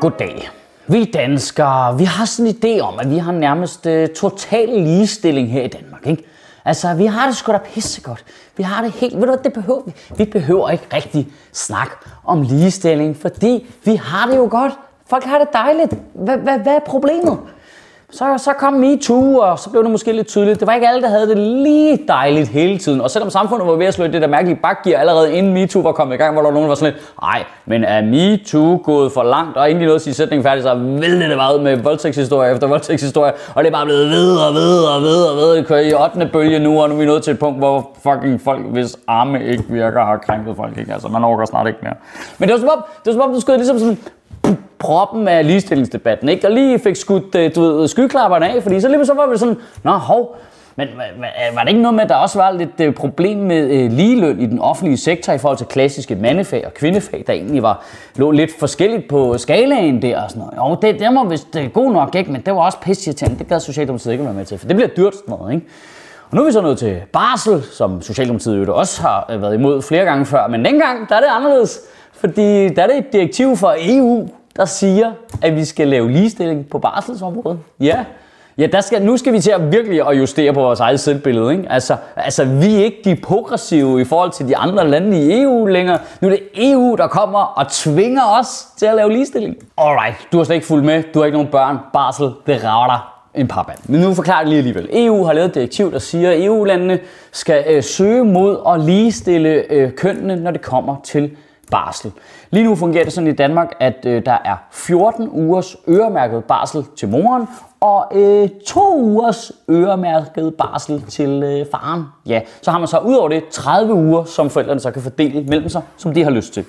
Goddag. Vi danskere, vi har sådan en idé om, at vi har nærmest uh, total ligestilling her i Danmark, ikke? Altså, vi har det sgu da pissegodt. Vi har det helt... Ved du hvad, det behøver vi. Vi behøver ikke rigtig snak om ligestilling, fordi vi har det jo godt. Folk har det dejligt. Hvad, hvad, hvad er problemet? Så, så kom MeToo, og så blev det måske lidt tydeligt. Det var ikke alle, der havde det lige dejligt hele tiden. Og selvom samfundet var ved at slå det der mærkelige bakgear allerede inden MeToo var kommet i gang, hvor der var nogen, der var sådan lidt, nej, men er MeToo gået for langt? Og inden de nåede at sige sætningen færdig, så væltede det bare ud med voldtægtshistorie efter voldtægtshistorie. Og det er bare blevet ved og ved og ved og ved. Det kører i 8. bølge nu, og nu er vi nået til et punkt, hvor fucking folk, hvis arme ikke virker, har krænket folk. Ikke? Altså, man overgår snart ikke mere. Men det var som om, det var som om du skød ligesom sådan proppen af ligestillingsdebatten, ikke? Og lige fik skudt, øh, du ved, skyklapperne af, fordi så lige så var vi sådan, nå, hov, men øh, var det ikke noget med, at der også var lidt øh, problem med øh, ligeløn i den offentlige sektor i forhold til klassiske mandefag og kvindefag, der egentlig var, lå lidt forskelligt på skalaen der og sådan noget? Jo, det, det var vist øh, god nok, ikke? Men det var også pisseirriterende. Det gad Socialdemokratiet ikke være med til, for det bliver dyrt sådan noget, ikke? Og nu er vi så nået til barsel, som Socialdemokratiet jo også har været imod flere gange før, men dengang, der er det anderledes. Fordi der er det et direktiv fra EU, der siger, at vi skal lave ligestilling på barselsområdet. Ja, ja der skal, nu skal vi til at virkelig at justere på vores eget selvbillede. Ikke? Altså, altså, vi er ikke de progressive i forhold til de andre lande i EU længere. Nu er det EU, der kommer og tvinger os til at lave ligestilling. Alright, du har slet ikke fulgt med. Du har ikke nogen børn. Barsel, det rager dig en par Men nu forklarer jeg det lige alligevel. EU har lavet et direktiv, der siger, at EU-landene skal øh, søge mod at ligestille øh, kønnene, når det kommer til barsel. Lige nu fungerer det sådan i Danmark, at øh, der er 14 ugers øremærket barsel til moren, og øh, to ugers øremærket barsel til øh, faren. Ja, så har man så ud over det 30 uger, som forældrene så kan fordele mellem sig, som de har lyst til.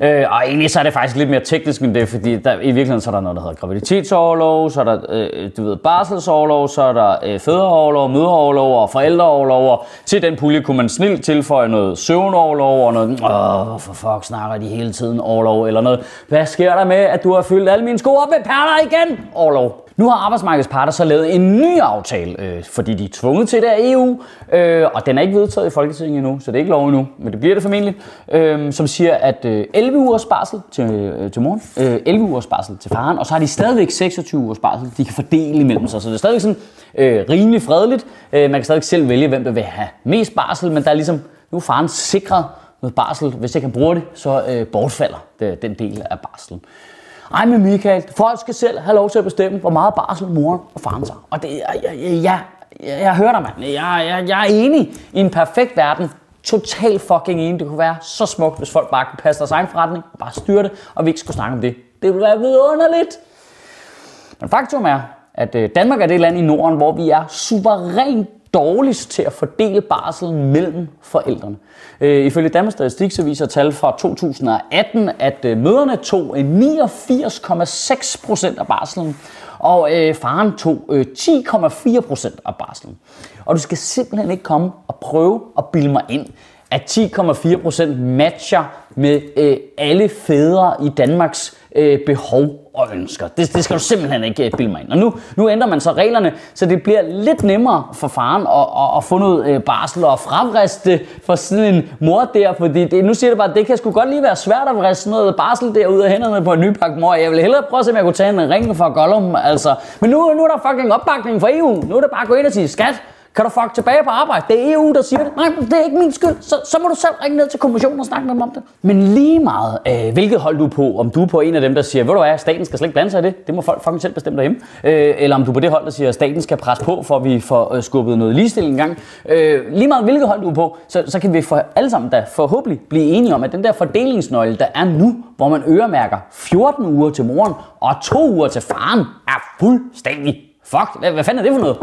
Øh, og egentlig så er det faktisk lidt mere teknisk end det, fordi der, i virkeligheden så er der noget, der hedder graviditetsoverlov, så er der øh, du ved, barselsoverlov, så er der øh, fædreoverlov, mødeoverlov og forældreoverlov, og til den pulje kunne man snilt tilføje noget søvnoverlov og noget, åh, for fuck snakker de hele tiden overlov eller noget. Hvad sker der med, at du har fyldt alle mine sko op med perler igen? Overlov. Nu har arbejdsmarkedets parter så lavet en ny aftale, øh, fordi de er tvunget til det af EU, øh, og den er ikke vedtaget i Folketinget endnu, så det er ikke lov endnu, men det bliver det formentlig, øh, som siger, at øh, 11 ugers barsel til, øh, til moren, øh, 11 ugers barsel til faren, og så har de stadigvæk 26 ugers barsel, de kan fordele imellem sig, så det er stadigvæk sådan øh, rimelig fredeligt. Øh, man kan stadig selv vælge, hvem der vil have mest barsel, men der er ligesom, nu er faren sikret noget barsel, hvis ikke han bruger det, så øh, bortfalder det, den del af barselen. Ej, men Michael, folk skal selv have lov til at bestemme, hvor meget barsel moren og faren tager. Og det, jeg, jeg, jeg, jeg, jeg, jeg hører dig, mand. Jeg, jeg, jeg er enig i en perfekt verden. Total fucking enig. Det kunne være så smukt, hvis folk bare kunne passe deres egen forretning og bare styre det, og vi ikke skulle snakke om det. Det ville være vidunderligt. Men faktum er, at øh, Danmark er det land i Norden, hvor vi er suverænt dårligst til at fordele barselen mellem forældrene. Øh, ifølge Danmarks Statistik så viser tal fra 2018, at øh, møderne tog øh, 89,6 procent af barselen, og øh, faren tog øh, 10,4 procent af barselen. Og du skal simpelthen ikke komme og prøve at bilde mig ind, at 10,4% matcher med øh, alle fædre i Danmarks øh, behov og ønsker. Det, det skal du simpelthen ikke øh, bilde mig ind. Og nu, nu ændrer man så reglerne, så det bliver lidt nemmere for faren at, at, at få noget øh, barsel og fravriste for sådan en mor der, fordi det, nu siger det bare, at det kan sgu godt lige være svært at vriste noget barsel der ud af hænderne på en nypakket mor. Jeg vil hellere prøve at se, om jeg kunne tage en ring fra Gollum, altså. Men nu, nu er der fucking opbakning fra EU. Nu er det bare at gå ind og sige, skat, kan du fuck tilbage på arbejde? Det er EU, der siger det. Nej, det er ikke min skyld. Så, så må du selv ringe ned til kommissionen og snakke med dem om det. Men lige meget, øh, hvilket hold du er på, om du er på en af dem, der siger, ved du hvad, staten skal slet ikke blande sig i det, det må folk fucking selv bestemme derhjemme. Øh, eller om du er på det hold, der siger, at staten skal presse på, for at vi får øh, skubbet noget ligestilling engang. Øh, lige meget hvilket hold du er på, så, så kan vi for alle sammen da forhåbentlig blive enige om, at den der fordelingsnøgle, der er nu, hvor man øremærker 14 uger til moren og 2 uger til faren, er fuldstændig fuck. Hvad, hvad fanden er det for noget?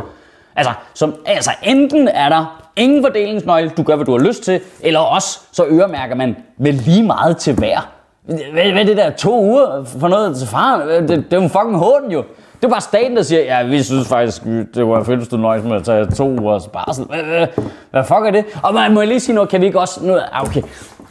Altså, som, altså, enten er der ingen fordelingsnøgle, du gør, hvad du har lyst til, eller også så øremærker man med lige meget til hver. Hvad, hvad er det der to uger for noget til faren? Det, det er jo en fucking hånden jo. Det er bare staten, der siger, ja, vi synes faktisk, det var fedt, hvis du nøjes med at tage to ugers barsel. Hvad, hvad, hvad fuck er det? Og man må jeg lige sige noget, kan vi ikke også... Nu, ah, okay,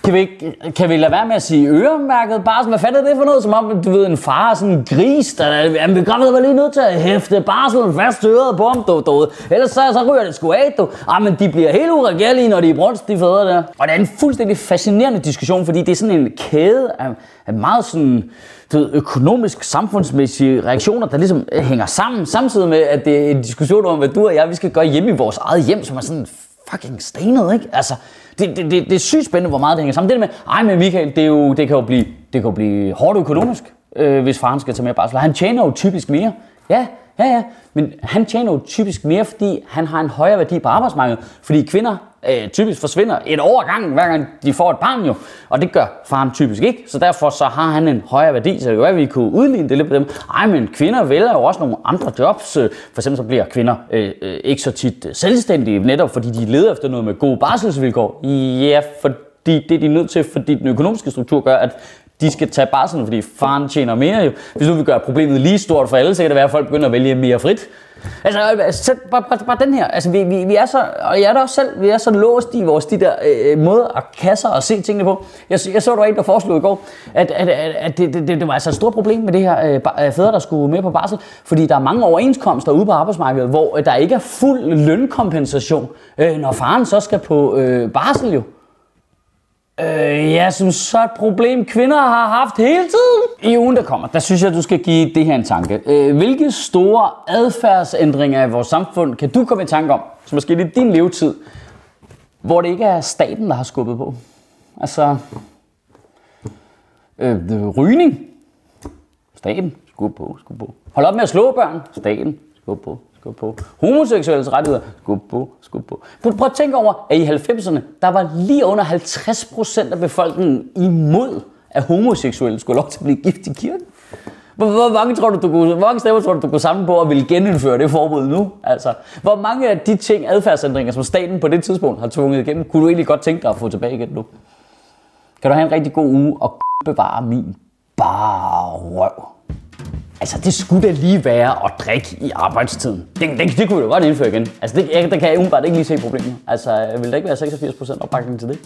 kan vi, ikke, kan vi lade være med at sige øremærket barsel? Hvad fanden er det for noget? Som om, du ved, en far er sådan en gris, der er begravet, var lige nødt til at hæfte barselen fast øret på ham, du, du. Ellers så, så ryger det sgu af, du. Ah, men de bliver helt uregerlige, når de er brunst, de fædre der. Og det er en fuldstændig fascinerende diskussion, fordi det er sådan en kæde af, af meget sådan du ved, økonomisk, samfundsmæssige reaktioner, der ligesom øh, hænger sammen, samtidig med, at det er en diskussion om, hvad du og jeg, vi skal gøre hjemme i vores eget hjem, som er sådan fucking stenet, ikke? Altså, det, det, det, det er sygt spændende, hvor meget det hænger sammen. Det der med, ej, men Michael, det, er jo, det, kan jo blive, det kan jo blive hårdt økonomisk, øh, hvis faren skal tage med barsel. Han tjener jo typisk mere. Ja, ja, ja. Men han tjener jo typisk mere, fordi han har en højere værdi på arbejdsmarkedet. Fordi kvinder øh, typisk forsvinder et år gang, hver gang de får et barn jo. Og det gør faren typisk ikke, så derfor så har han en højere værdi, så det kan være, at vi kunne udligne det lidt på dem. Ej, men kvinder vælger jo også nogle andre jobs. Øh, for eksempel så bliver kvinder øh, øh, ikke så tit øh, selvstændige, netop fordi de leder efter noget med gode barselsvilkår. Ja, fordi det er de nødt til, fordi den økonomiske struktur gør, at de skal tage barselen, fordi faren tjener mere jo. Hvis nu vi gør problemet lige stort for alle, så kan det være, at folk begynder at vælge mere frit. Altså, altså bare, bare, bare den her. Altså, vi, vi, vi er så, og jeg er da også selv, vi er så låst i vores de der øh, øh måder at kasse og se tingene på. Jeg, jeg så, der var en, der foreslog i går, at, at, at, at det, det, det, var altså et stort problem med det her øh, øh, fædre, der skulle med på barsel, fordi der er mange overenskomster ude på arbejdsmarkedet, hvor der ikke er fuld lønkompensation, øh, når faren så skal på øh, barsel jo. Øh, ja, som så et problem, kvinder har haft hele tiden. I ugen, der kommer, der synes jeg, du skal give det her en tanke. Øh, hvilke store adfærdsændringer i vores samfund kan du komme i tanke om, som måske i din levetid, hvor det ikke er staten, der har skubbet på? Altså, øh, øh, rygning. Staten. Skub på, skub på. Hold op med at slå børn. Staten. Skub på skub på. Homoseksuelles rettigheder, skub på, skub på. Prøv, prøv at tænke over, at i 90'erne, der var lige under 50 procent af befolkningen imod, at homoseksuelle skulle lov til at blive gift i kirken. Hvor, hvor, mange, tror du, du kunne, hvor mange stemmer tror du, du kunne samle på at ville genindføre det forbud nu? Altså, hvor mange af de ting, adfærdsændringer, som staten på det tidspunkt har tvunget igennem, kunne du egentlig godt tænke dig at få tilbage igen nu? Kan du have en rigtig god uge og bevare min bare røv? Altså, det skulle da lige være at drikke i arbejdstiden. Det, det, det kunne vi da godt indføre igen. Altså, det, jeg, der kan jeg umiddelbart ikke lige se problemet. Altså, øh, vil der ikke være 86% opbakning til det?